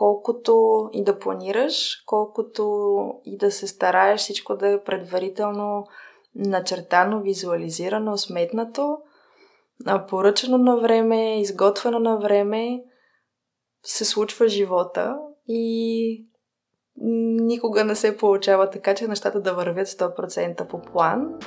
колкото и да планираш, колкото и да се стараеш всичко да е предварително начертано, визуализирано, сметнато, поръчано на време, изготвено на време, се случва живота и никога не се получава така, че нещата да вървят 100% по план.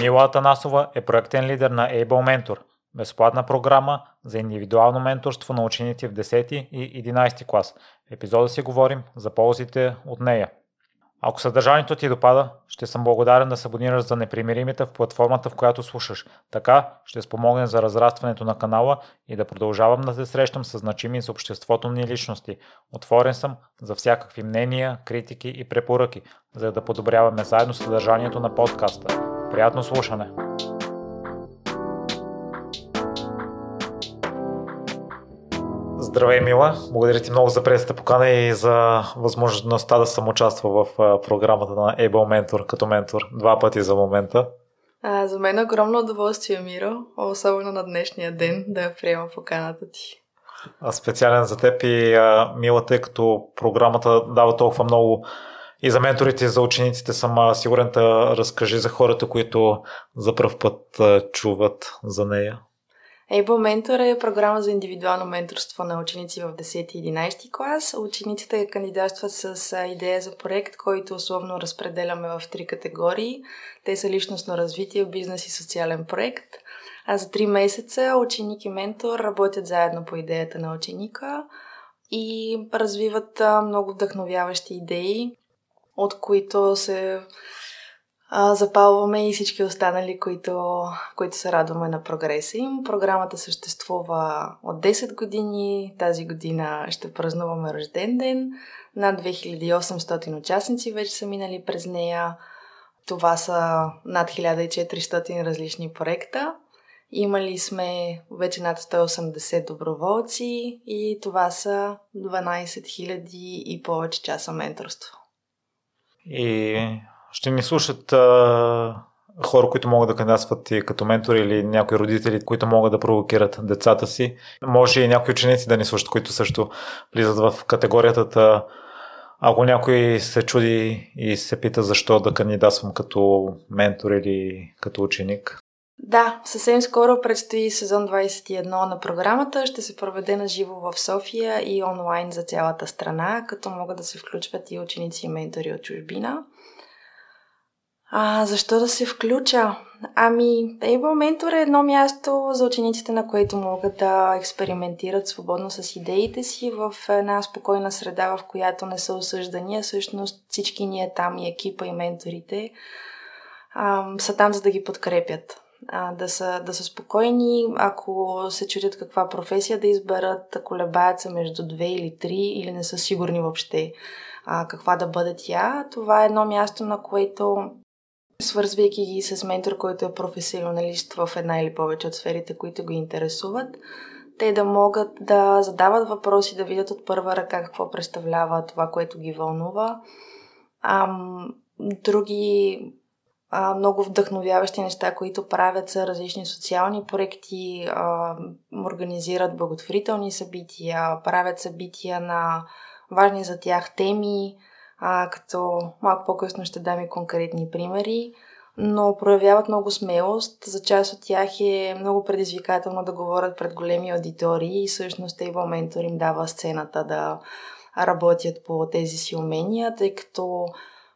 Мила Атанасова е проектен лидер на Able Mentor, безплатна програма за индивидуално менторство на ученици в 10 и 11 клас. В епизода си говорим за ползите от нея. Ако съдържанието ти допада, ще съм благодарен да се абонираш за непримиримите в платформата, в която слушаш. Така ще спомогне за разрастването на канала и да продължавам да се срещам с значими за обществото ни личности. Отворен съм за всякакви мнения, критики и препоръки, за да подобряваме заедно съдържанието на подкаста. Приятно слушане! Здравей, Мила! Благодаря ти много за приятелата покана и за възможността да съм участвал в програмата на Able Mentor като ментор. Два пъти за момента. А, за мен е огромно удоволствие, Миро, особено на днешния ден, да приема поканата ти. А специален за теб и а, Мила, тъй като програмата дава толкова много и за менторите, и за учениците съм сигурен да разкажи за хората, които за първ път а, чуват за нея. Able Mentor е програма за индивидуално менторство на ученици в 10 и 11 клас. Учениците кандидатстват с идея за проект, който условно разпределяме в три категории. Те са личностно развитие, бизнес и социален проект. А за 3 месеца ученик и ментор работят заедно по идеята на ученика и развиват много вдъхновяващи идеи, от които се а, запалваме и всички останали, които, които се радваме на прогреса им. Програмата съществува от 10 години. Тази година ще празнуваме рожден ден. Над 2800 участници вече са минали през нея. Това са над 1400 различни проекта. Имали сме вече над 180 доброволци и това са 12 000 и повече часа менторство. И ще ни слушат а, хора, които могат да кандидатстват и като ментори или някои родители, които могат да провокират децата си. Може и някои ученици да ни слушат, които също влизат в категорията. Ако някой се чуди и се пита защо да кандидатствам като ментор или като ученик. Да, съвсем скоро предстои сезон 21 на програмата. Ще се проведе на живо в София и онлайн за цялата страна, като могат да се включват и ученици и ментори от чужбина. А, защо да се включа? Ами, Able Mentor е едно място за учениците, на което могат да експериментират свободно с идеите си в една спокойна среда, в която не са осъждани, а всъщност всички ние там и екипа и менторите а, са там, за да ги подкрепят. А, да, са, да са спокойни, ако се чудят каква професия да изберат, колебаят се между две или три или не са сигурни въобще а, каква да бъде тя. Това е едно място, на което свързвайки ги с ментор, който е професионалист в една или повече от сферите, които ги интересуват, те да могат да задават въпроси, да видят от първа ръка какво представлява това, което ги вълнува. Ам, други а, много вдъхновяващи неща, които правят са различни социални проекти, а, организират благотворителни събития, правят събития на важни за тях теми, а, като малко по-късно ще дам и конкретни примери, но проявяват много смелост. За част от тях е много предизвикателно да говорят пред големи аудитории и всъщност Table Mentor им дава сцената да работят по тези си умения, тъй като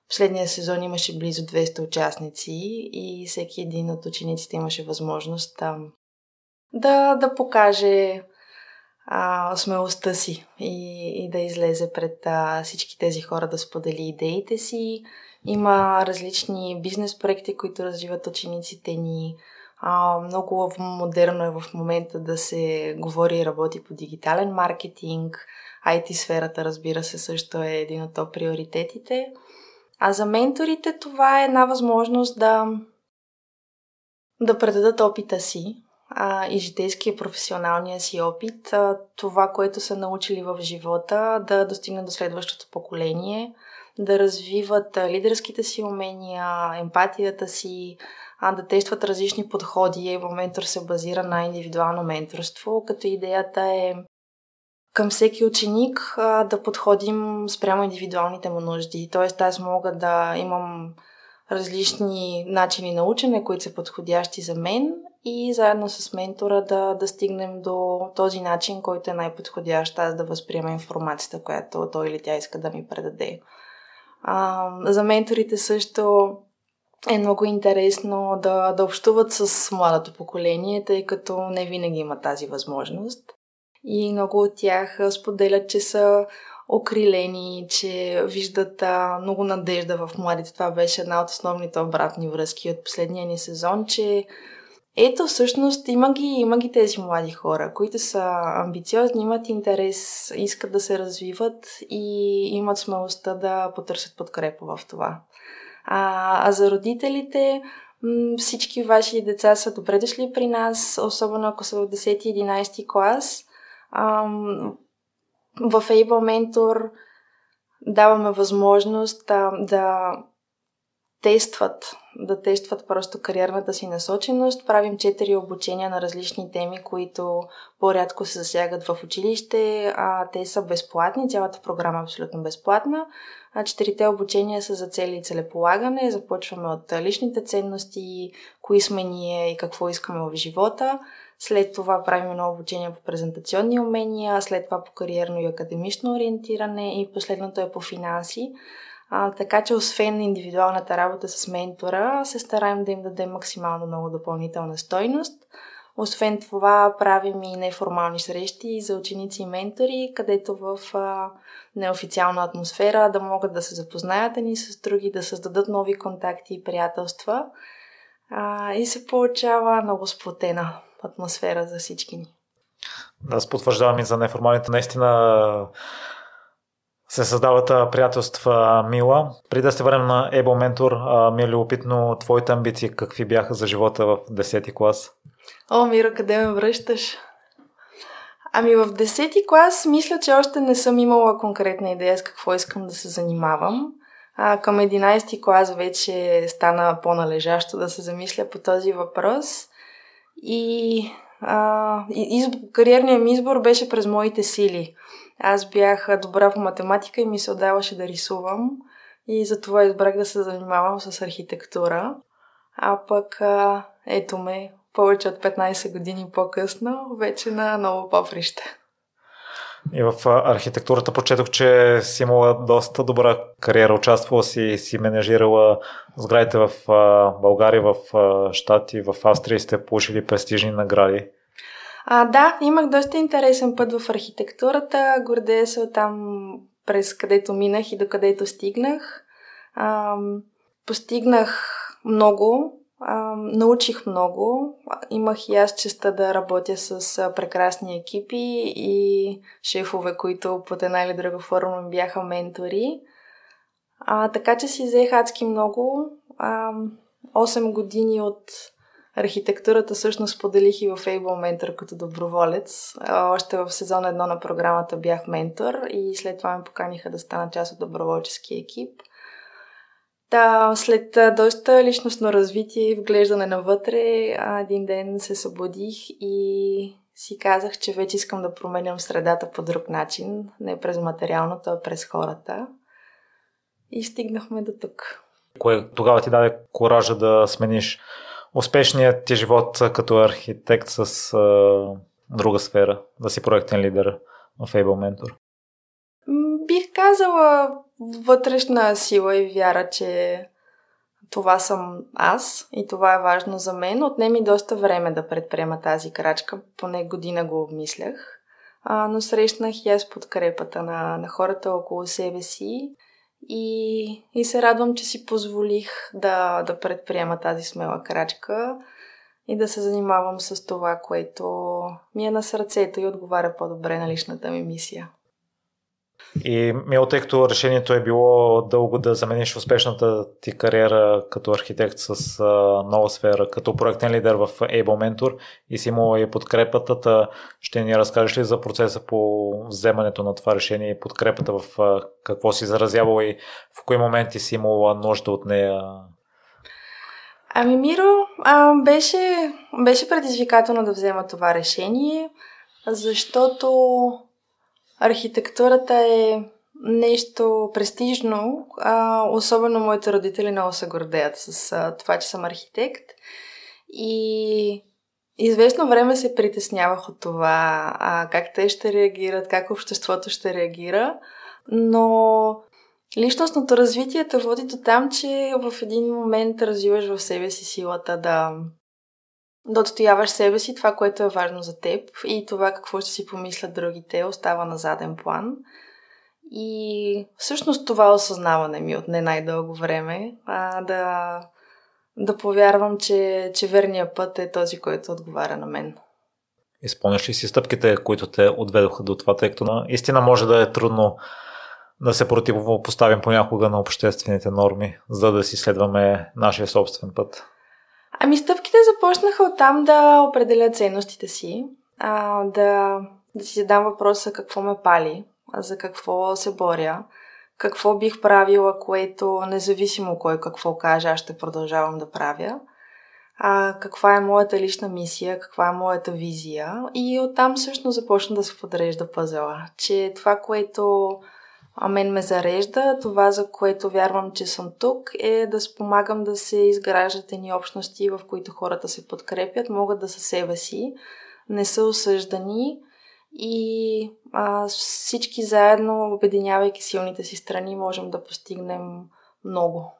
последния сезон имаше близо 200 участници и всеки един от учениците имаше възможност да, да, да покаже а, смелостта си и, и да излезе пред а, всички тези хора да сподели идеите си. Има различни бизнес проекти, които развиват учениците ни. А, много модерно е в момента да се говори и работи по дигитален маркетинг. IT сферата, разбира се, също е един от топ приоритетите. А за менторите това е една възможност да, да предадат опита си, а, и житейския и професионалния си опит, а, това, което са научили в живота, да достигнат до следващото поколение, да развиват а, лидерските си умения, емпатията си, а, да тестват различни подходи. Ево Ментор се базира на индивидуално менторство, като идеята е към всеки ученик а, да подходим спрямо индивидуалните му нужди. Тоест аз мога да имам различни начини на учене, които са подходящи за мен и заедно с ментора да, да стигнем до този начин, който е най-подходящ аз да възприема информацията, която той или тя иска да ми предаде. А, за менторите също е много интересно да, да общуват с младото поколение, тъй като не винаги има тази възможност. И много от тях споделят, че са окрилени, че виждат а, много надежда в младите. Това беше една от основните обратни връзки от последния ни сезон, че ето всъщност има ги, има ги тези млади хора, които са амбициозни, имат интерес, искат да се развиват и имат смелостта да потърсят подкрепа в това. А, а за родителите, всички ваши деца са добре дошли при нас, особено ако са в 10-11 клас. Ам, в Able Mentor даваме възможност а, да тестват, да тестват просто кариерната си насоченост. Правим четири обучения на различни теми, които по-рядко се засягат в училище. А, те са безплатни, цялата програма е абсолютно безплатна. А, четирите обучения са за цели и целеполагане. Започваме от личните ценности, кои сме ние и какво искаме в живота. След това правим едно обучение по презентационни умения, след това по кариерно и академично ориентиране и последното е по финанси. А, така че освен индивидуалната работа с ментора, се стараем да им дадем максимално много допълнителна стойност. Освен това, правим и неформални срещи за ученици и ментори, където в а, неофициална атмосфера да могат да се запознаят ни с други, да създадат нови контакти и приятелства. А, и се получава много сплотена атмосфера за всички ни. Аз потвърждавам и за неформалните. Наистина се създават приятелства Мила. Преди да се върнем на Able Mentor, ми е любопитно твоите амбиции какви бяха за живота в 10 клас? О, Мира, къде ме връщаш? Ами в 10 клас мисля, че още не съм имала конкретна идея с какво искам да се занимавам. А, към 11 клас вече стана по-належащо да се замисля по този въпрос. И а, избор, кариерният ми избор беше през моите сили. Аз бях добра по математика и ми се отдаваше да рисувам и затова избрах да се занимавам с архитектура. А пък а, ето ме, повече от 15 години по-късно, вече на ново поприще. И в архитектурата прочетох, че си имала доста добра кариера. Участвала си, си менежирала сградите в България, в Штати, в Австрия и сте получили престижни награди. А, да, имах доста интересен път в архитектурата. Гордея се от там през където минах и до където стигнах. А, постигнах много, а, научих много. Имах и аз честа да работя с прекрасни екипи и шефове, които под една или друга форма бяха ментори. А, така че си взех адски много. А, 8 години от архитектурата всъщност поделих и в Able Mentor като доброволец. Още в сезон едно на програмата бях ментор и след това ме поканиха да стана част от доброволчески екип. Да, след доста личностно развитие и вглеждане навътре, един ден се събудих и си казах, че вече искам да променям средата по друг начин, не през материалното, а през хората. И стигнахме до тук. Кое тогава ти даде коража да смениш успешният ти живот като архитект с а, друга сфера, да си проектен лидер в Able Mentor? Бих казала вътрешна сила и вяра, че това съм аз и това е важно за мен. Отнеми доста време да предприема тази крачка, поне година го обмислях. А, но срещнах и аз подкрепата на, на хората около себе си и, и се радвам, че си позволих да, да предприема тази смела крачка и да се занимавам с това, което ми е на сърцето и отговаря по-добре на личната ми мисия. И Мил, тъй като решението е било дълго да замениш успешната ти кариера като архитект с а, нова сфера, като проектен лидер в Able Mentor и си имала и подкрепата, ще ни разкажеш ли за процеса по вземането на това решение и подкрепата в а, какво си заразявала и в кои моменти си имала нужда от нея? Ами, Миро, а, беше, беше предизвикателно да взема това решение, защото Архитектурата е нещо престижно. А, особено моите родители много се гордеят с а, това, че съм архитект. И известно време се притеснявах от това а, как те ще реагират, как обществото ще реагира. Но личностното развитие те води до там, че в един момент развиваш в себе си силата да да отстояваш себе си, това, което е важно за теб и това какво ще си помислят другите, остава на заден план. И всъщност това осъзнаване ми отне най-дълго време, а, да, да повярвам, че, че верният път е този, който отговаря на мен. Изпълняш ли си стъпките, които те отведоха до това, тъй като наистина може да е трудно да се противопоставим понякога на обществените норми, за да си следваме нашия собствен път? Ами стъпките започнаха от там да определя ценностите си, а, да, да си задам въпроса какво ме пали, за какво се боря, какво бих правила, което независимо кой какво каже, аз ще продължавам да правя. А, каква е моята лична мисия, каква е моята визия. И оттам всъщност започна да се подрежда пъзела. Че това, което а мен ме зарежда. Това, за което вярвам, че съм тук, е да спомагам да се изграждат едни общности, в които хората се подкрепят, могат да са себе си, не са осъждани и а, всички заедно, обединявайки силните си страни, можем да постигнем много.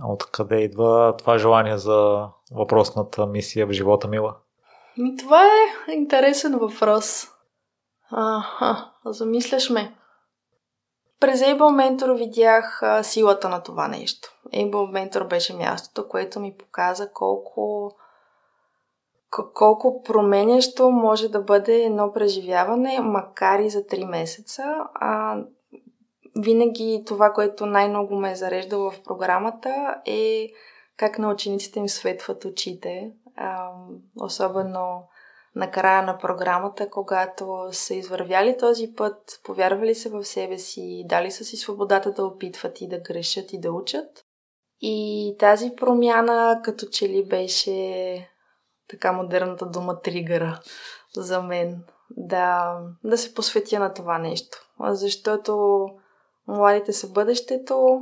А откъде идва това желание за въпросната мисия в живота, Мила? Ми, това е интересен въпрос. Аха, замисляш ме. През Able Mentor видях а, силата на това нещо. Able Mentor беше мястото, което ми показа колко колко променящо може да бъде едно преживяване, макар и за 3 месеца. А, винаги това, което най-много ме е зареждало в програмата е как на учениците им светват очите. А, особено на края на програмата, когато са извървяли този път, повярвали се в себе си, дали са си свободата да опитват и да грешат и да учат. И тази промяна като че ли беше така модерната дума тригъра за мен да, да се посветя на това нещо. Защото младите са бъдещето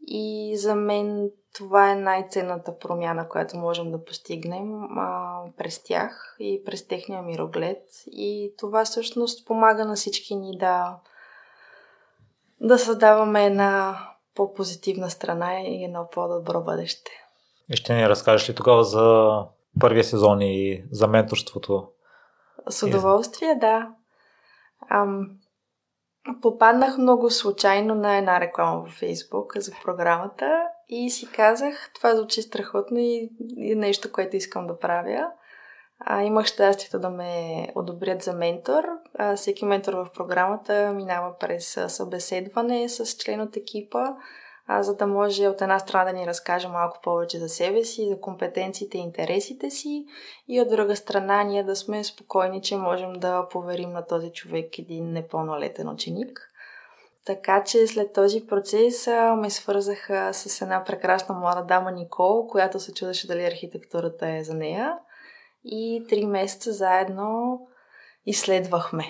и за мен това е най-ценната промяна, която можем да постигнем а, през тях и през техния мироглед. И това всъщност помага на всички ни да, да създаваме една по-позитивна страна и едно по-добро бъдеще. И ще ни разкажеш ли тогава за първия сезон и за менторството? С удоволствие, да. Ам, попаднах много случайно на една реклама във Фейсбук за програмата и си казах, това звучи страхотно и, и нещо, което искам да правя. А, имах щастието да ме одобрят за ментор. А, всеки ментор в програмата минава през събеседване с член от екипа, а, за да може от една страна да ни разкаже малко повече за себе си, за компетенциите и интересите си и от друга страна ние да сме спокойни, че можем да поверим на този човек един непълнолетен ученик. Така че след този процес а, ме свързаха с една прекрасна млада дама Никол, която се чудеше дали архитектурата е за нея. И три месеца заедно изследвахме.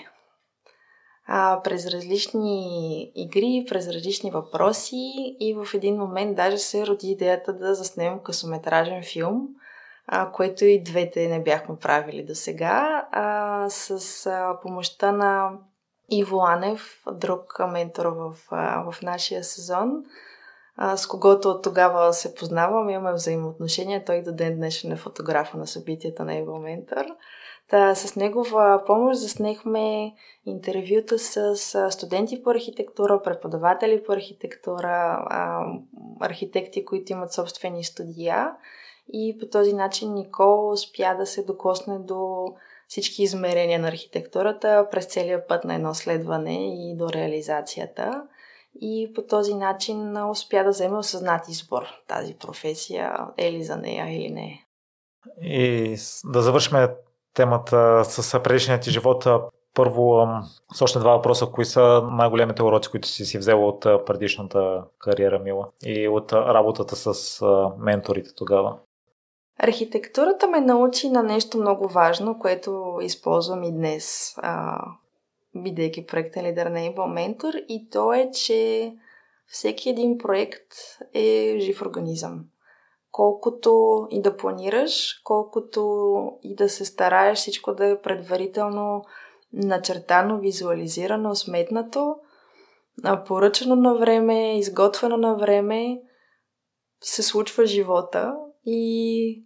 А, през различни игри, през различни въпроси и в един момент даже се роди идеята да заснемем късометражен филм, а, което и двете не бяхме правили до сега, с а, помощта на Иво Анев, друг ментор в, в нашия сезон, с когото от тогава се познавам, имаме взаимоотношения. Той до ден днешен е фотографа на събитията на Иво Ментор. Та, с негова помощ заснехме интервюта с студенти по архитектура, преподаватели по архитектура, архитекти, които имат собствени студия. И по този начин Никол успя да се докосне до всички измерения на архитектурата през целия път на едно следване и до реализацията. И по този начин успя да вземе осъзнат избор тази професия, е ли за нея или не. И да завършим темата с предишния ти живот. Първо, с още два въпроса. Кои са най-големите уроци, които си си взела от предишната кариера, Мила? И от работата с менторите тогава? Архитектурата ме научи на нещо много важно, което използвам и днес. А, бидейки проектен лидер на Able Mentor и то е, че всеки един проект е жив организъм. Колкото и да планираш, колкото и да се стараеш всичко да е предварително начертано, визуализирано, сметнато, поръчано на време, изготвено на време, се случва живота и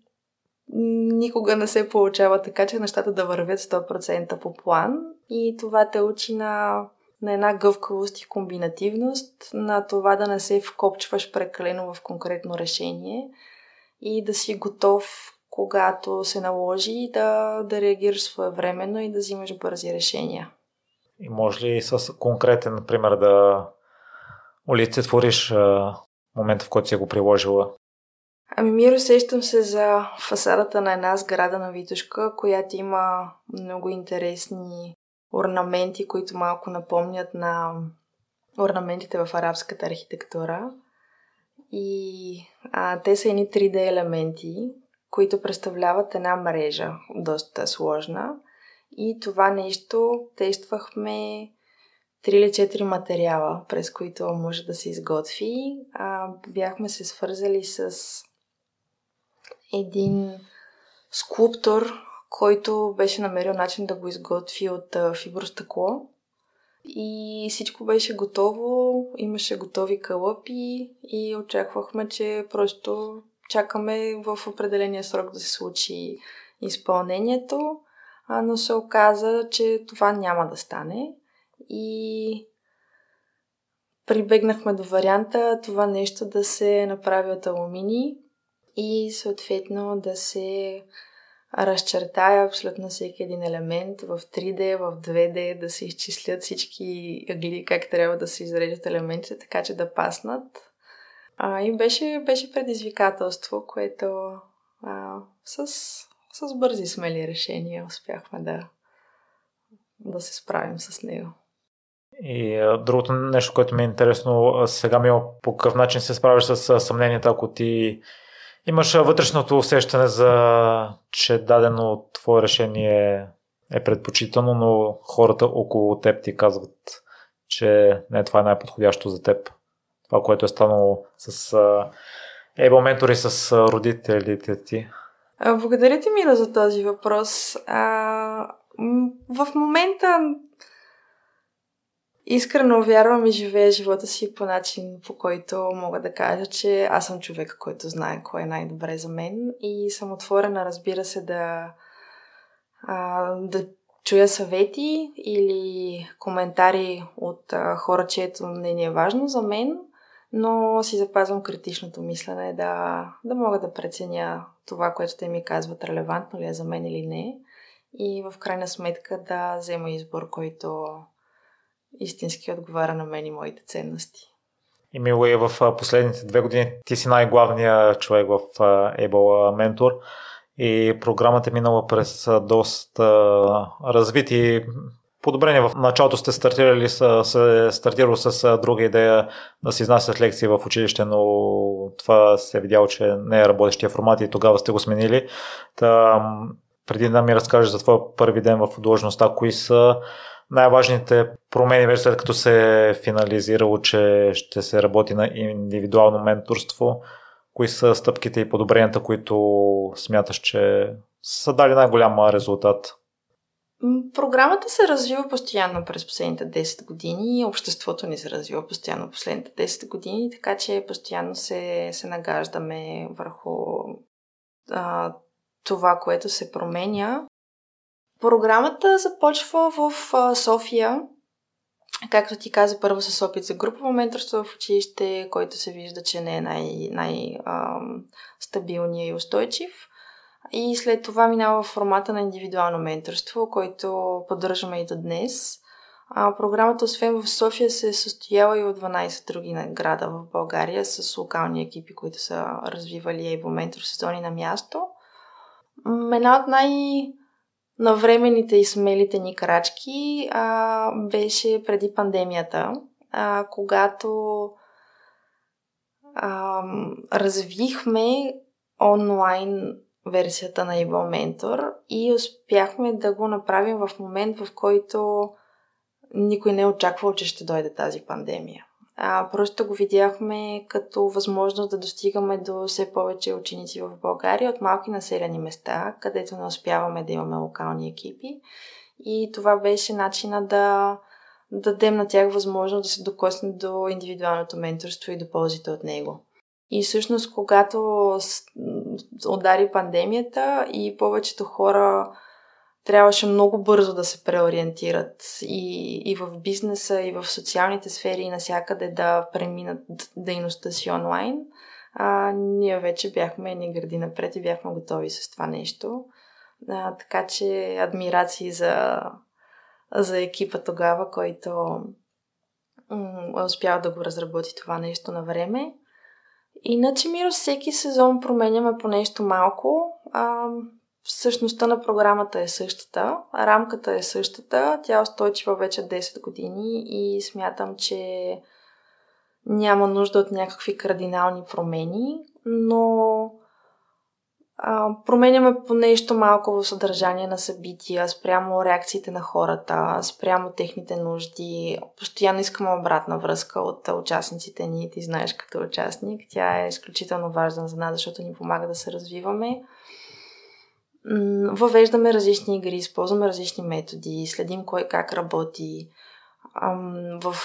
никога не се получава така, че нещата да вървят 100% по план. И това те учи на, на една гъвкавост и комбинативност, на това да не се вкопчваш прекалено в конкретно решение и да си готов, когато се наложи, да, да реагираш своевременно и да взимаш бързи решения. И може ли с конкретен, например, да олицетвориш момента, в който си го приложила? Ами, Миро, сещам се за фасадата на една сграда на Витушка, която има много интересни орнаменти, които малко напомнят на орнаментите в арабската архитектура. И а, те са едни 3D елементи, които представляват една мрежа, доста сложна. И това нещо тествахме 3 или 4 материала, през които може да се изготви. А, бяхме се свързали с един скулптор, който беше намерил начин да го изготви от фибростъкло. И всичко беше готово, имаше готови кълъпи и очаквахме, че просто чакаме в определения срок да се случи изпълнението, но се оказа, че това няма да стане. И прибегнахме до варианта това нещо да се направи от алуминий и съответно да се разчертая абсолютно всеки един елемент в 3D, в 2D, да се изчислят всички ъгли, как трябва да се изрежат елементите, така че да паснат. А, и беше, беше предизвикателство, което а, с, с бързи смели решения успяхме да, да се справим с него. И другото нещо, което ми е интересно, сега ми е по какъв начин се справиш с съмненията, ако ти имаш вътрешното усещане за, че дадено твое решение е предпочитано, но хората около теб ти казват, че не, това е най-подходящо за теб. Това, което е станало с Ебо ментори с родителите ти. Благодаря ти, Мира, за този въпрос. А, в момента Искрено вярвам и живея живота си по начин, по който мога да кажа, че аз съм човек, който знае кое е най-добре за мен и съм отворена, разбира се, да, а, да чуя съвети или коментари от а, хора, чието мнение е важно за мен, но си запазвам критичното мислене да, да мога да преценя това, което те ми казват, релевантно ли е за мен или не и в крайна сметка да взема избор, който истински отговаря на мен и моите ценности. И мило е в последните две години ти си най-главният човек в Able Mentor и програмата е минала през доста развити подобрения. В началото сте стартирали с, се стартирало с друга идея да се изнасят лекции в училище, но това се е видяло, че не е работещия формат и тогава сте го сменили. Та, преди да ми разкажеш за твоя първи ден в длъжността, кои са най-важните промени вече след като се е финализирало, че ще се работи на индивидуално менторство? Кои са стъпките и подобренията, които смяташ, че са дали най-голям резултат? Програмата се развива постоянно през последните 10 години. Обществото ни се развива постоянно последните 10 години, така че постоянно се, се нагаждаме върху а, това, което се променя. Програмата започва в София, както ти каза, първо с опит за групово менторство в училище, който се вижда, че не е най- най-стабилния и устойчив. И след това минава в формата на индивидуално менторство, който поддържаме и до днес. А, програмата, освен в София, се е състояла и от 12 други награда в България с локални екипи, които са развивали Able Mentor сезони на място. Една от най- на времените и смелите ни крачки а, беше преди пандемията, а, когато а, развихме онлайн версията на Evil Mentor и успяхме да го направим в момент, в който никой не е очаквал, че ще дойде тази пандемия. А, просто го видяхме като възможност да достигаме до все повече ученици в България от малки населени места, където не успяваме да имаме локални екипи. И това беше начина да дадем на тях възможност да се докоснат до индивидуалното менторство и до ползите от него. И всъщност, когато удари пандемията и повечето хора трябваше много бързо да се преориентират и, и в бизнеса, и в социалните сфери, и навсякъде да преминат дейността си онлайн, а, ние вече бяхме ни гради напред и бяхме готови с това нещо. А, така че адмирации за, за екипа тогава, който м- е успял да го разработи това нещо на време. Иначе, Миро, всеки сезон променяме по нещо малко. А, Същността на програмата е същата, рамката е същата, тя е устойчива вече 10 години и смятам, че няма нужда от някакви кардинални промени, но а, променяме по нещо малко в съдържание на събития, спрямо реакциите на хората, спрямо техните нужди. Постоянно искаме обратна връзка от участниците ни, ти знаеш като участник. Тя е изключително важна за нас, защото ни помага да се развиваме въвеждаме различни игри, използваме различни методи, следим кой как работи. В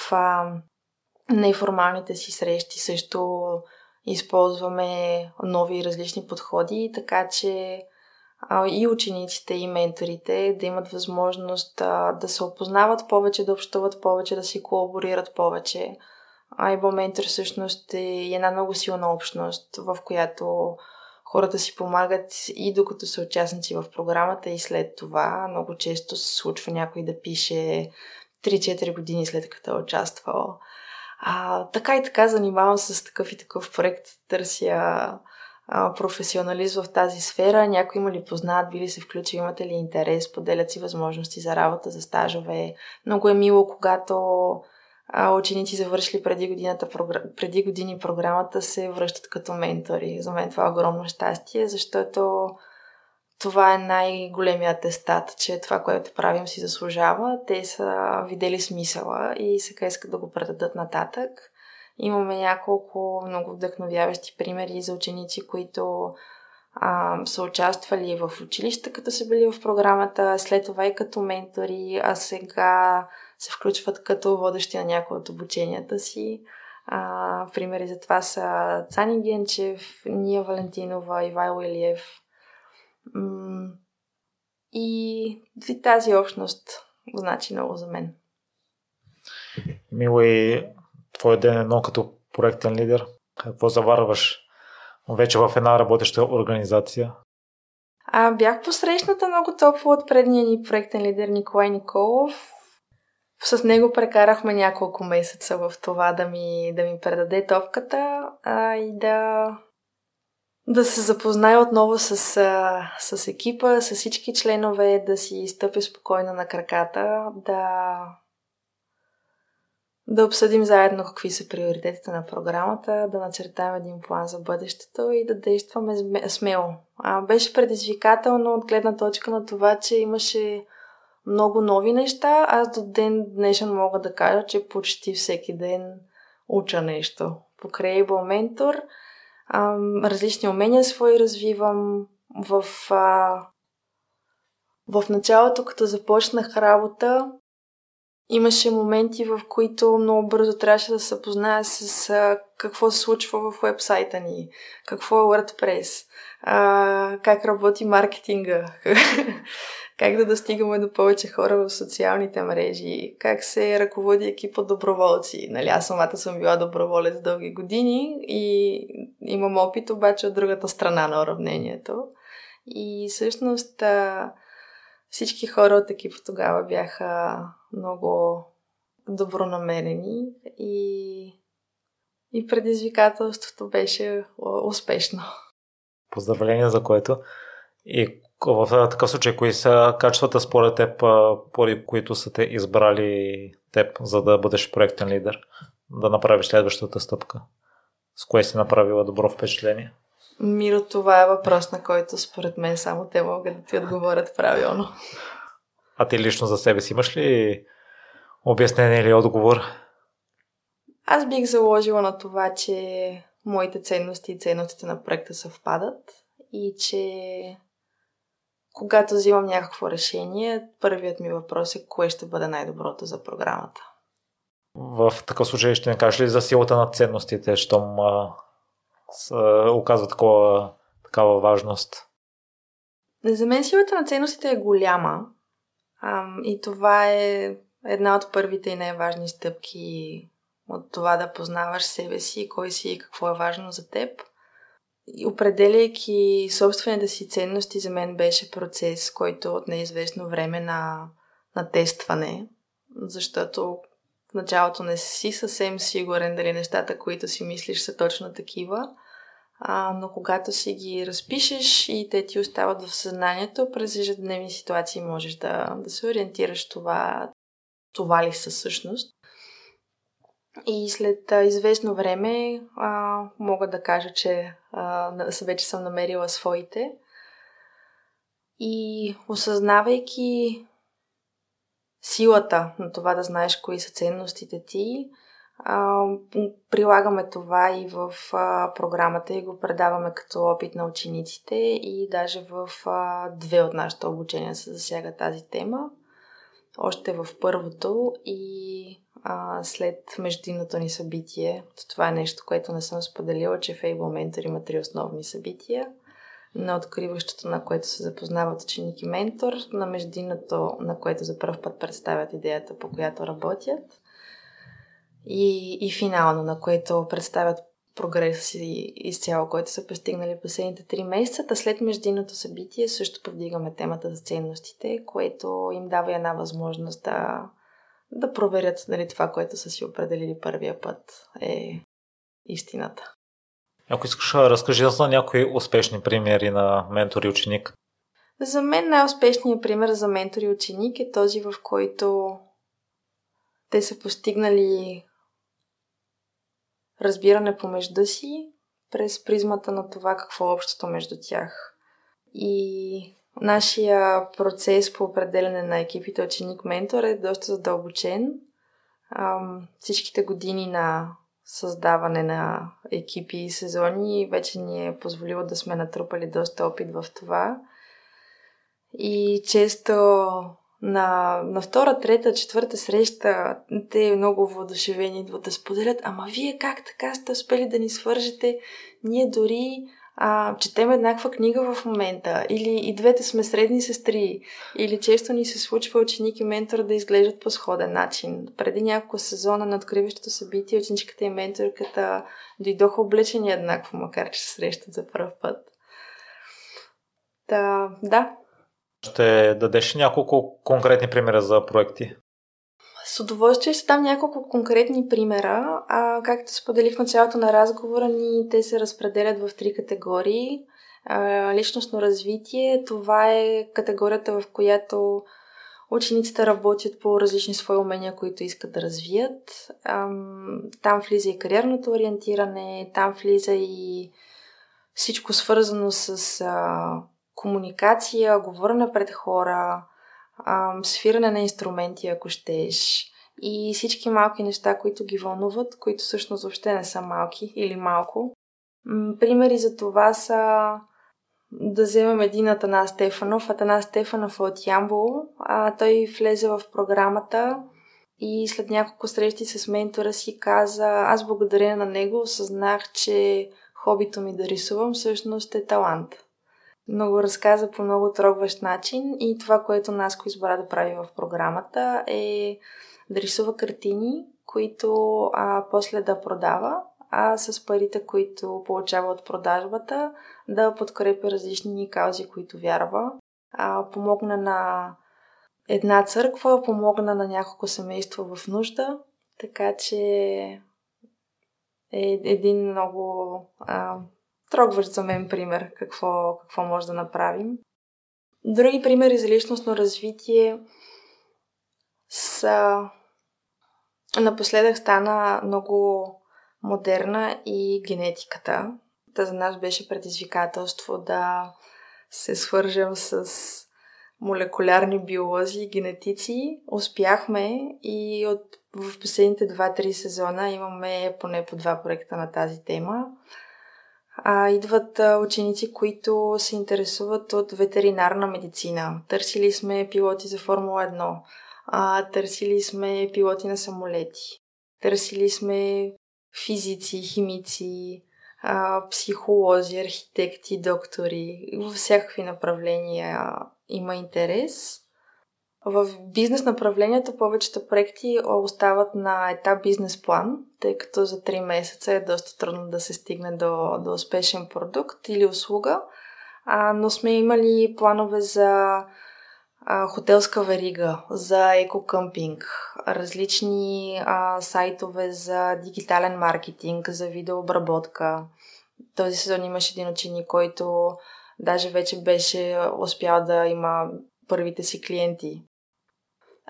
неформалните си срещи също използваме нови различни подходи, така че и учениците, и менторите да имат възможност да се опознават повече, да общуват повече, да си колаборират повече. Айбо Ментор всъщност е една много силна общност, в която хората си помагат и докато са участници в програмата и след това. Много често се случва някой да пише 3-4 години след като е участвал. А, така и така занимавам се с такъв и такъв проект, търся а, професионалист в тази сфера. Някой има ли познат, били се включи, имате ли интерес, поделят си възможности за работа, за стажове. Много е мило, когато а, ученици завършили преди, годината, преди години програмата се връщат като ментори. За мен това е огромно щастие, защото това е най-големият тестат, че това, което правим, си заслужава. Те са видели смисъла и сега искат да го предадат нататък. Имаме няколко много вдъхновяващи примери за ученици, които а, са участвали в училище, като са били в програмата, след това и като ментори, а сега се включват като водещи на някои от обученията си. А, примери за това са Цани Генчев, Ния Валентинова, Ивайло Илиев. И тази общност значи много за мен. Мило и твой ден едно като проектен лидер. Какво заварваш вече в една работеща организация? А, бях посрещната много топло от предния ни проектен лидер Николай Николов. С него прекарахме няколко месеца в това да ми, да ми предаде топката а, и да, да се запознае отново с, а, с екипа, с всички членове, да си стъпи спокойно на краката, да, да обсъдим заедно какви са приоритетите на програмата, да начертаем един план за бъдещето и да действаме смело. А, беше предизвикателно от гледна точка на това, че имаше много нови неща. Аз до ден днешен мога да кажа, че почти всеки ден уча нещо. Покрай Able Mentor различни умения свои развивам. В, а, в началото, като започнах работа, имаше моменти, в които много бързо трябваше да се позная с а, какво се случва в вебсайта ни, какво е WordPress, а, как работи маркетинга, как да достигаме до повече хора в социалните мрежи, как се ръководи екип от доброволци. Нали, аз самата съм била доброволец дълги години и имам опит обаче от другата страна на уравнението. И всъщност всички хора от екипа тогава бяха много добронамерени и, и предизвикателството беше успешно. Поздравления за което. И в такъв случай, кои са качествата според теб, поради които са те избрали теб, за да бъдеш проектен лидер, да направиш следващата стъпка? С кое си направила добро впечатление? Миро, това е въпрос, на който според мен само те могат да ти отговорят правилно. А ти лично за себе си имаш ли обяснение или отговор? Аз бих заложила на това, че моите ценности и ценностите на проекта съвпадат и че когато взимам някакво решение, първият ми въпрос е кое ще бъде най-доброто за програмата. В такъв случай ще не кажеш ли за силата на ценностите, щом а, с, а, оказва такова, такава важност? За мен силата на ценностите е голяма. А, и това е една от първите и най-важни стъпки от това да познаваш себе си, кой си и какво е важно за теб. Определяйки собствените си ценности, за мен беше процес, който от неизвестно време на, на тестване, защото в началото не си съвсем сигурен дали нещата, които си мислиш, са точно такива. А, но когато си ги разпишеш и те ти остават в съзнанието, през ежедневни ситуации можеш да, да се ориентираш това, това ли са всъщност. И след а, известно време а, мога да кажа, че а, вече съм намерила своите. И осъзнавайки силата на това да знаеш кои са ценностите ти, а, прилагаме това и в а, програмата и го предаваме като опит на учениците и даже в а, две от нашите обучения се засяга тази тема. Още в първото и а, след междинното ни събитие. Това е нещо, което не съм споделила, че Fable Mentor има три основни събития. На откриващото, на което се запознават ученик и ментор, на междинното, на което за първ път представят идеята, по която работят и, и финално, на което представят прогреса си изцяло, който са постигнали последните три месеца. Та след междинното събитие също повдигаме темата за ценностите, което им дава една възможност да, да проверят дали това, което са си определили първия път е истината. Ако искаш, разкажи за някои успешни примери на ментор и ученик. За мен най-успешният пример за ментор и ученик е този, в който те са постигнали разбиране помежду си през призмата на това какво е общото между тях. И нашия процес по определене на екипите ученик-ментор е доста задълбочен. всичките години на създаване на екипи и сезони вече ни е позволило да сме натрупали доста опит в това. И често на, на втора, трета, четвърта среща те много въодушевени идват да споделят, ама вие как така сте успели да ни свържете? Ние дори а, четем еднаква книга в момента, или и двете сме средни сестри, или често ни се случва ученик и ментор да изглеждат по сходен начин. Преди няколко сезона на откриващото събитие ученичката и менторката дойдоха облечени еднакво, макар че се срещат за първ път. Та, да, ще дадеш няколко конкретни примера за проекти? С удоволствие ще дам няколко конкретни примера. А, както споделих в началото на разговора ни, те се разпределят в три категории. А, личностно развитие, това е категорията, в която учениците работят по различни свои умения, които искат да развият. Там влиза и кариерното ориентиране, там влиза и всичко свързано с комуникация, говорене пред хора, свиране на инструменти, ако щеш. И всички малки неща, които ги вълнуват, които всъщност въобще не са малки или малко. Примери за това са да вземем един Атанас Стефанов. Атанас Стефанов е от Ямбол. Той влезе в програмата и след няколко срещи с ментора си каза, аз благодаря на него осъзнах, че хобито ми да рисувам всъщност е талант много разказа по много трогващ начин и това, което Наско избра да прави в програмата е да рисува картини, които а, после да продава, а с парите, които получава от продажбата, да подкрепи различни каузи, които вярва. А, помогна на една църква, помогна на няколко семейства в нужда, така че е един много а, трогващ за мен пример какво, какво може да направим. Други примери за личностно развитие са напоследък стана много модерна и генетиката. Та за нас беше предизвикателство да се свържем с молекулярни биолози генетици. Успяхме и от, в последните 2-3 сезона имаме поне по два проекта на тази тема. А, идват а, ученици, които се интересуват от ветеринарна медицина. Търсили сме пилоти за Формула 1. А, търсили сме пилоти на самолети. Търсили сме физици, химици, а, психолози, архитекти, доктори. Във всякакви направления има интерес. В бизнес направлението повечето проекти остават на етап бизнес план, тъй като за 3 месеца е доста трудно да се стигне до, до успешен продукт или услуга. А, но сме имали планове за а, хотелска верига, за екокъмпинг, различни а, сайтове за дигитален маркетинг, за видеообработка. Този сезон имаше един ученик, който даже вече беше успял да има първите си клиенти.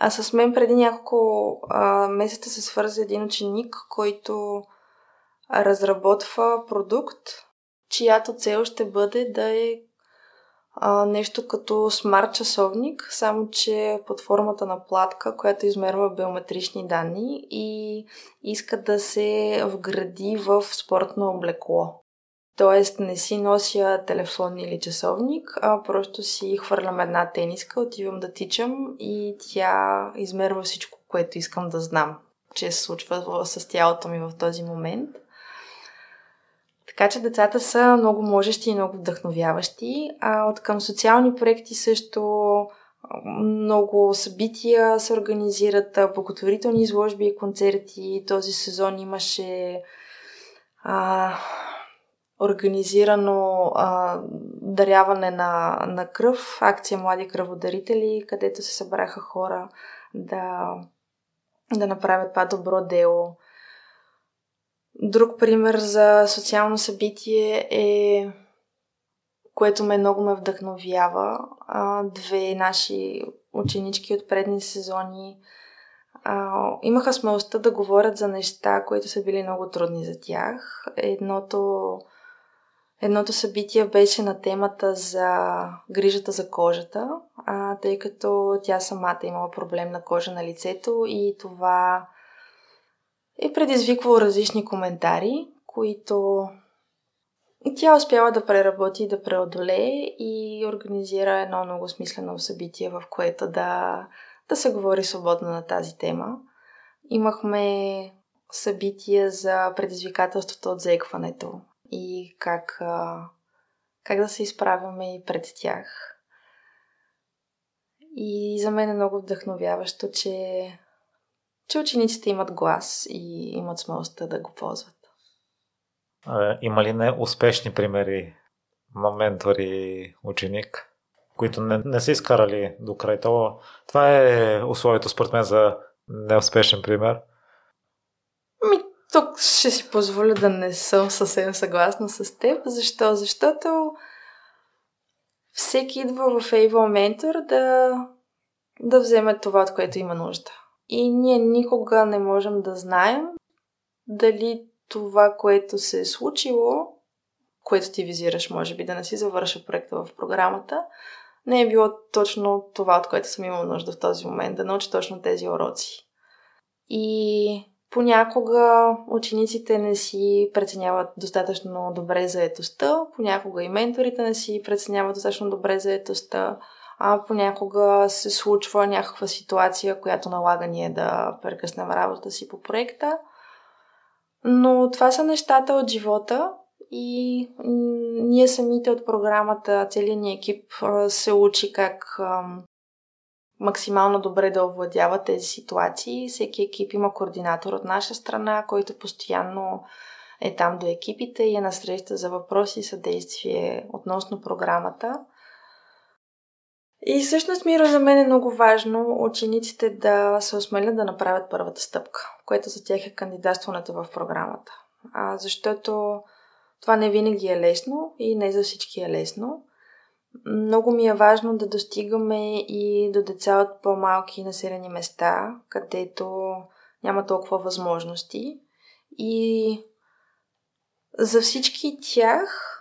А с мен преди няколко а, месеца се свърза един ученик, който разработва продукт, чиято цел ще бъде да е а, нещо като смарт часовник, само че под формата на платка, която измерва биометрични данни и иска да се вгради в спортно облекло. Тоест не си нося телефон или часовник, а просто си хвърлям една тениска, отивам да тичам и тя измерва всичко, което искам да знам, че се случва с тялото ми в този момент. Така че децата са много можещи и много вдъхновяващи. А от към социални проекти също много събития се организират, благотворителни изложби и концерти. Този сезон имаше а, организирано а, даряване на, на кръв, акция Млади кръводарители, където се събраха хора да, да направят това добро дело. Друг пример за социално събитие е, което ме много ме вдъхновява. А, две наши ученички от предни сезони а, имаха смелостта да говорят за неща, които са били много трудни за тях. Едното Едното събитие беше на темата за грижата за кожата, а, тъй като тя самата имала проблем на кожа на лицето и това е предизвиквало различни коментари, които тя успяла да преработи и да преодолее и организира едно много смислено събитие, в което да, да се говори свободно на тази тема. Имахме събитие за предизвикателството от заекването и как, как да се изправяме и пред тях. И за мен е много вдъхновяващо, че, че учениците имат глас и имат смелостта да го ползват. А, има ли неуспешни примери на ментори ученик, които не, не са изкарали до край това? Това е условието според мен за неуспешен пример. Тук ще си позволя да не съм съвсем съгласна с теб. Защо? Защото всеки идва в Able Mentor да, да вземе това, от което има нужда. И ние никога не можем да знаем дали това, което се е случило, което ти визираш, може би да не си завърша проекта в програмата, не е било точно това, от което съм имал нужда в този момент, да науча точно тези уроци. И Понякога учениците не си преценяват достатъчно добре заетостта, понякога и менторите не си преценяват достатъчно добре заетостта, а понякога се случва някаква ситуация, която налага ние да прекъснем работата си по проекта. Но това са нещата от живота и ние самите от програмата, целият ни екип се учи как максимално добре да овладява тези ситуации. Всеки екип има координатор от наша страна, който постоянно е там до екипите и е на среща за въпроси и съдействие относно програмата. И всъщност, Миро, за мен е много важно учениците да се осмелят да направят първата стъпка, което за тях е кандидатстването в програмата. А, защото това не винаги е лесно и не за всички е лесно. Много ми е важно да достигаме и до деца от по-малки населени места, където няма толкова възможности. И за всички тях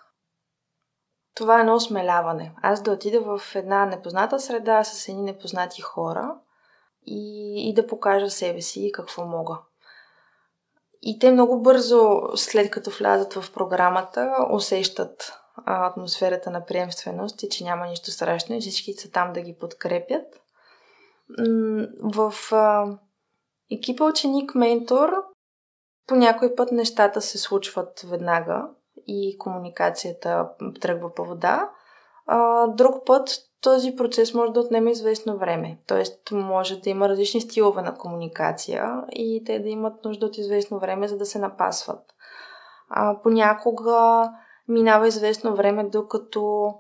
това е едно осмеляване. Аз да отида в една непозната среда с едни непознати хора и, и да покажа себе си и какво мога. И те много бързо, след като влязат в програмата, усещат атмосферата на приемственост и че няма нищо страшно и всички са там да ги подкрепят. В екипа ученик-ментор по някой път нещата се случват веднага и комуникацията тръгва по вода. Друг път този процес може да отнеме известно време. Тоест, може да има различни стилове на комуникация и те да имат нужда от известно време, за да се напасват. А, понякога минава известно време, докато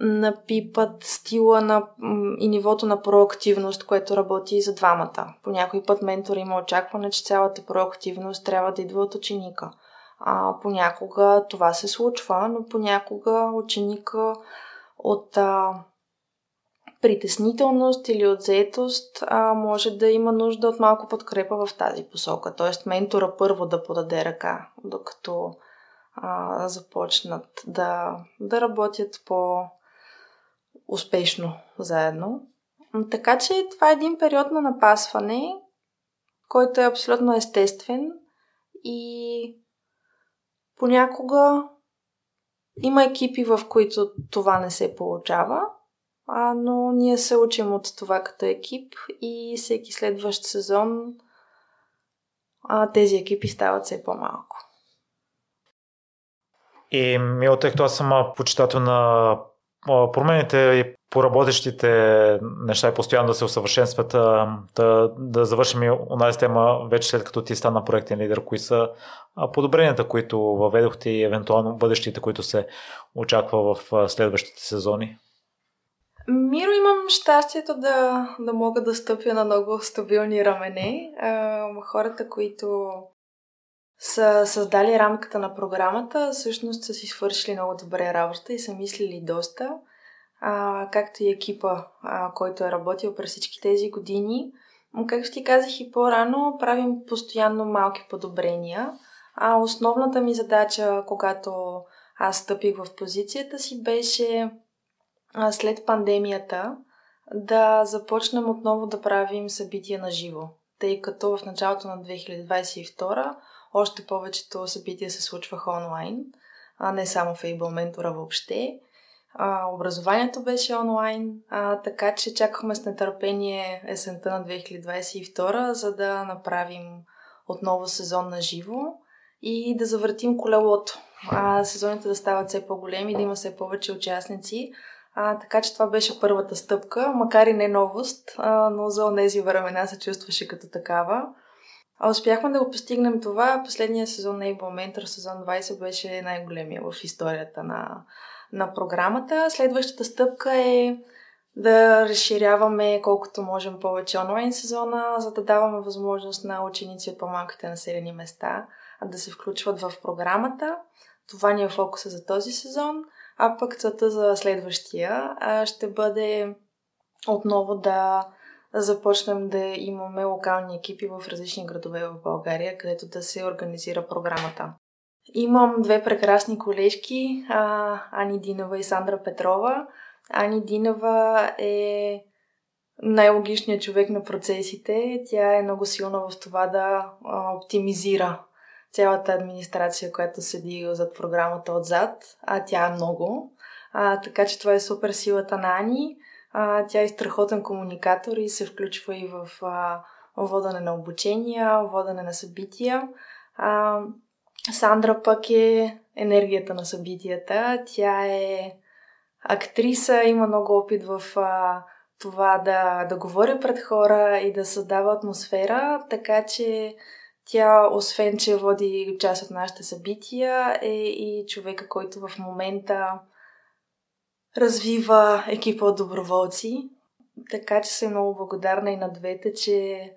напипат стила на, и нивото на проактивност, което работи и за двамата. По някой път ментор има очакване, че цялата проактивност трябва да идва от ученика. А, понякога това се случва, но понякога ученика от а, притеснителност или от заетост а, може да има нужда от малко подкрепа в тази посока. Тоест ментора първо да подаде ръка, докато а, започнат да, да работят по успешно заедно. Така че това е един период на напасване, който е абсолютно естествен и понякога има екипи, в които това не се получава, а, но ние се учим от това като екип и всеки следващ сезон а, тези екипи стават все по-малко. И мило, тъй като аз съм почитател на промените и по работещите неща и постоянно да се усъвършенстват, да, да завършим и онази тема вече след като ти стана проектен лидер, кои са подобренията, които въведохте и евентуално бъдещите, които се очаква в следващите сезони? Миро, имам щастието да, да мога да стъпя на много стабилни рамене. хората, които са създали рамката на програмата, всъщност са си свършили много добре работа и са мислили доста, а, както и екипа, а, който е работил през всички тези години. Както ти казах и по-рано, правим постоянно малки подобрения. А основната ми задача, когато аз стъпих в позицията си, беше а, след пандемията да започнем отново да правим събития на живо. Тъй като в началото на 2022 още повечето събития се случваха онлайн, а не само в Able Mentor въобще. А, образованието беше онлайн, а, така че чакахме с нетърпение есента на 2022, за да направим отново сезон на живо и да завъртим колелото. А, сезоните да стават все по-големи, да има все повече участници. А, така че това беше първата стъпка, макар и не новост, а, но за тези времена се чувстваше като такава. А успяхме да го постигнем това. Последния сезон на Able Mentor, сезон 20, беше най-големия в историята на, на програмата. Следващата стъпка е да разширяваме колкото можем повече онлайн сезона, за да даваме възможност на ученици от по-малките населени места да се включват в програмата. Това ни е фокуса за този сезон, а пък целта за следващия ще бъде отново да започнем да имаме локални екипи в различни градове в България, където да се организира програмата. Имам две прекрасни колежки, Ани Динова и Сандра Петрова. Ани Динова е най-логичният човек на процесите. Тя е много силна в това да оптимизира цялата администрация, която седи зад програмата отзад, а тя е много. А, така че това е супер силата на Ани. А, тя е страхотен комуникатор и се включва и в а, водене на обучения, водене на събития. А, Сандра пък е енергията на събитията. Тя е актриса, има много опит в а, това да, да говори пред хора и да създава атмосфера, така че тя, освен че води част от нашите събития, е и човека, който в момента развива екипа от доброволци. Така че съм много благодарна и на двете, че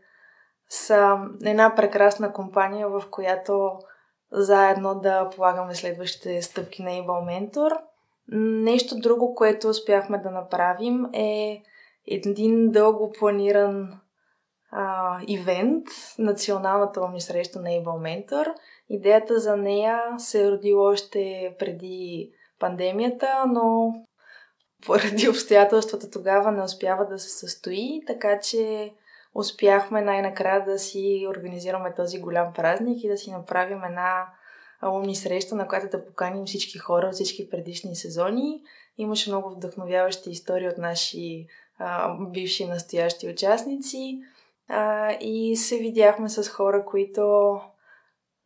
са една прекрасна компания, в която заедно да полагаме следващите стъпки на Able Mentor. Нещо друго, което успяхме да направим е един дълго планиран а, ивент, националната ми среща на Able Mentor. Идеята за нея се е родила още преди пандемията, но поради обстоятелствата тогава не успява да се състои, така че успяхме най-накрая да си организираме този голям празник и да си направим една алумни среща, на която да поканим всички хора от всички предишни сезони. Имаше много вдъхновяващи истории от наши а, бивши настоящи участници а, и се видяхме с хора, които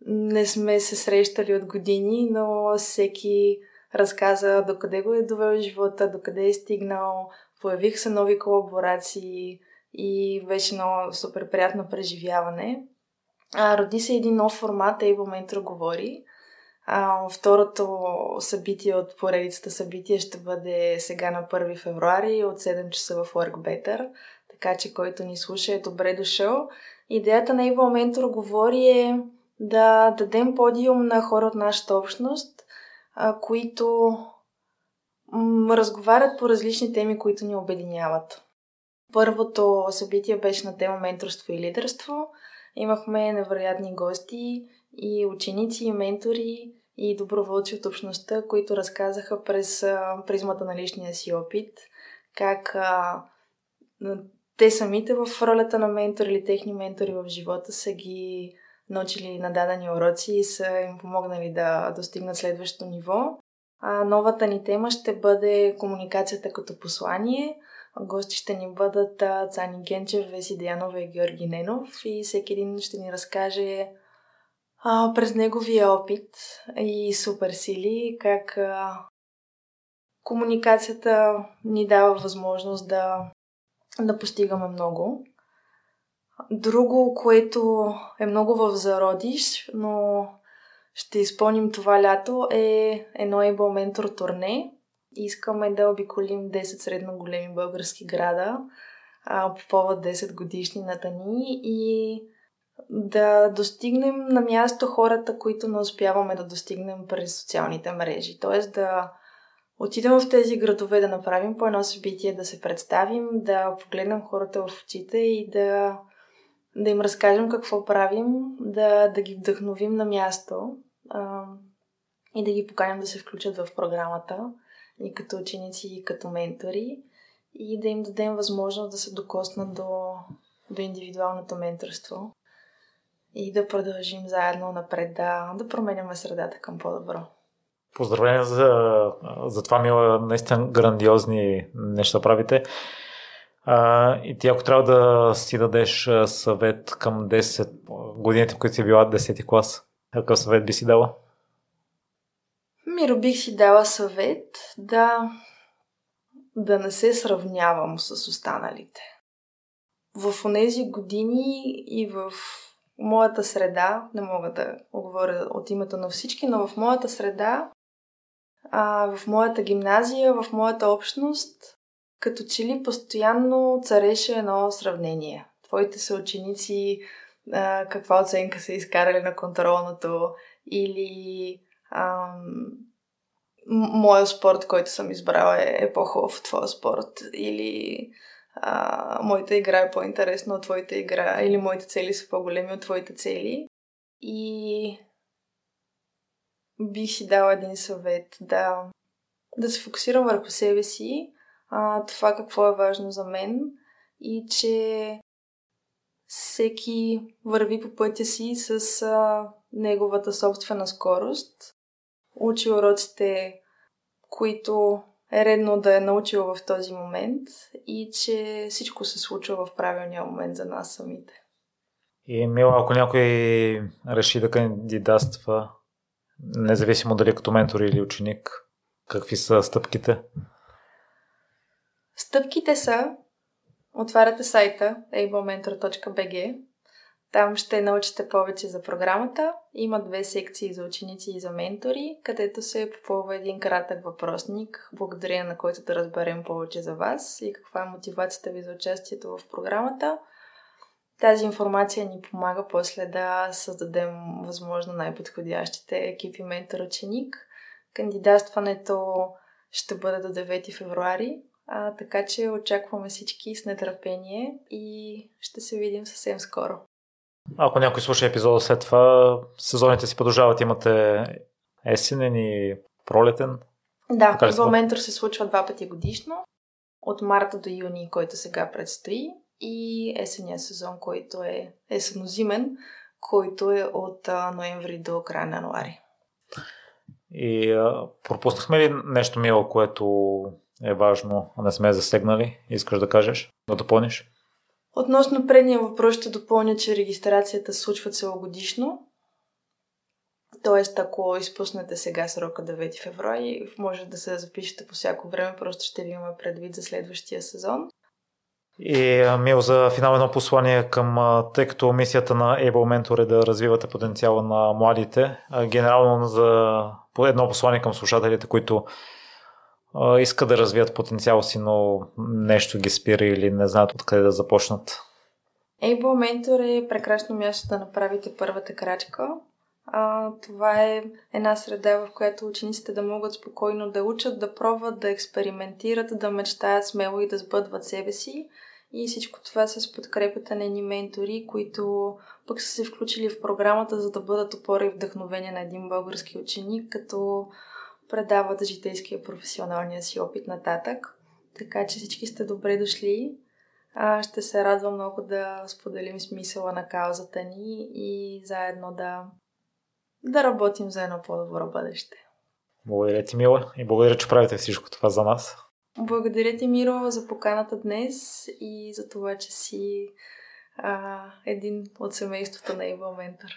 не сме се срещали от години, но всеки разказа докъде го е довел живота, докъде е стигнал, появих се нови колаборации и беше много супер приятно преживяване. А, роди се един нов формат, Able Mentor говори. А, второто събитие от поредицата събития ще бъде сега на 1 февруари от 7 часа в Work Better. Така че който ни слуша е добре дошъл. Идеята на Able Mentor говори е да дадем подиум на хора от нашата общност, а, които м- разговарят по различни теми, които ни обединяват. Първото събитие беше на тема менторство и лидерство. Имахме невероятни гости и ученици, и ментори, и доброволци от общността, които разказаха през а, призмата на личния си опит, как а, те самите в ролята на ментор или техни ментори в живота са ги научили на дадени уроци и са им помогнали да достигнат следващото ниво. А, новата ни тема ще бъде комуникацията като послание. Гости ще ни бъдат Цани Генчев, Веси Деянова и Георги Ненов и всеки един ще ни разкаже а, през неговия опит и суперсили как а, комуникацията ни дава възможност да, да постигаме много. Друго, което е много в зародиш, но ще изпълним това лято е едно Able Ментор турне. Искаме да обиколим 10 средно големи български града а, по повод 10 годишнината ни и да достигнем на място хората, които не успяваме да достигнем през социалните мрежи. Тоест да отидем в тези градове, да направим по едно събитие, да се представим, да погледнем хората в очите и да да им разкажем какво правим, да, да ги вдъхновим на място а, и да ги поканим да се включат в програмата и като ученици, и като ментори и да им дадем възможност да се докоснат до, до индивидуалното менторство и да продължим заедно напред да, да променяме средата към по-добро. Поздравления за, за това, Мила. Наистина грандиозни неща правите. А, и ти ако трябва да си дадеш съвет към 10 годините, в които си била 10 клас, какъв съвет би си дала? Миро бих си дала съвет да, да не се сравнявам с останалите. В тези години и в моята среда, не мога да говоря от името на всички, но в моята среда, а, в моята гимназия, в моята общност, като че ли постоянно цареше едно сравнение. Твоите съученици каква оценка са изкарали на контролното или ам, моя спорт, който съм избрала е, е по-хубав от твоя спорт или а, моята игра е по-интересна от твоята игра или моите цели са по-големи от твоите цели. И бих си дала един съвет да, да се фокусирам върху себе си а, това какво е важно за мен и че всеки върви по пътя си с а, неговата собствена скорост, учи уроците, които е редно да е научил в този момент и че всичко се случва в правилния момент за нас самите. И Мила, ако някой реши да кандидатства, независимо дали като ментор или ученик, какви са стъпките? Стъпките са отваряте сайта ablementor.bg там ще научите повече за програмата. Има две секции за ученици и за ментори, където се попълва един кратък въпросник, благодарение на който да разберем повече за вас и каква е мотивацията ви за участието в програмата. Тази информация ни помага после да създадем възможно най-подходящите екипи ментор-ученик. Кандидатстването ще бъде до 9 февруари, а, така че очакваме всички с нетърпение и ще се видим съвсем скоро. Ако някой слуша епизода след това, сезоните си продължават. Имате есенен и пролетен. Да, Able Mentor се случва два пъти годишно. От марта до юни, който сега предстои, и есения сезон, който е есенозимен, който е от а, ноември до края на януари. И а, пропуснахме ли нещо мило, което е важно, а не сме засегнали? Искаш да кажеш, да допълниш? Относно предния въпрос ще допълня, че регистрацията се случва целогодишно. Тоест, ако изпуснете сега срока 9 февруари, може да се запишете по всяко време, просто ще ви има предвид за следващия сезон. И Мил, за финал едно послание към, тъй като мисията на Able Mentor е да развивате потенциала на младите, генерално за едно послание към слушателите, които искат да развият потенциал си, но нещо ги спира или не знаят откъде да започнат. Able Mentor е прекрасно място да направите първата крачка. А, това е една среда, в която учениците да могат спокойно да учат, да пробват, да експериментират, да мечтаят смело и да сбъдват себе си. И всичко това с подкрепата на едни ментори, които пък са се включили в програмата, за да бъдат опора и вдъхновение на един български ученик, като предават житейския професионалния си опит нататък. Така че всички сте добре дошли. А, ще се радвам много да споделим смисъла на каузата ни и заедно да, да работим за едно по-добро бъдеще. Благодаря ти, Мила, и благодаря, че правите всичко това за нас. Благодаря ти, Миро, за поканата днес и за това, че си а, един от семейството на Ива Ментор.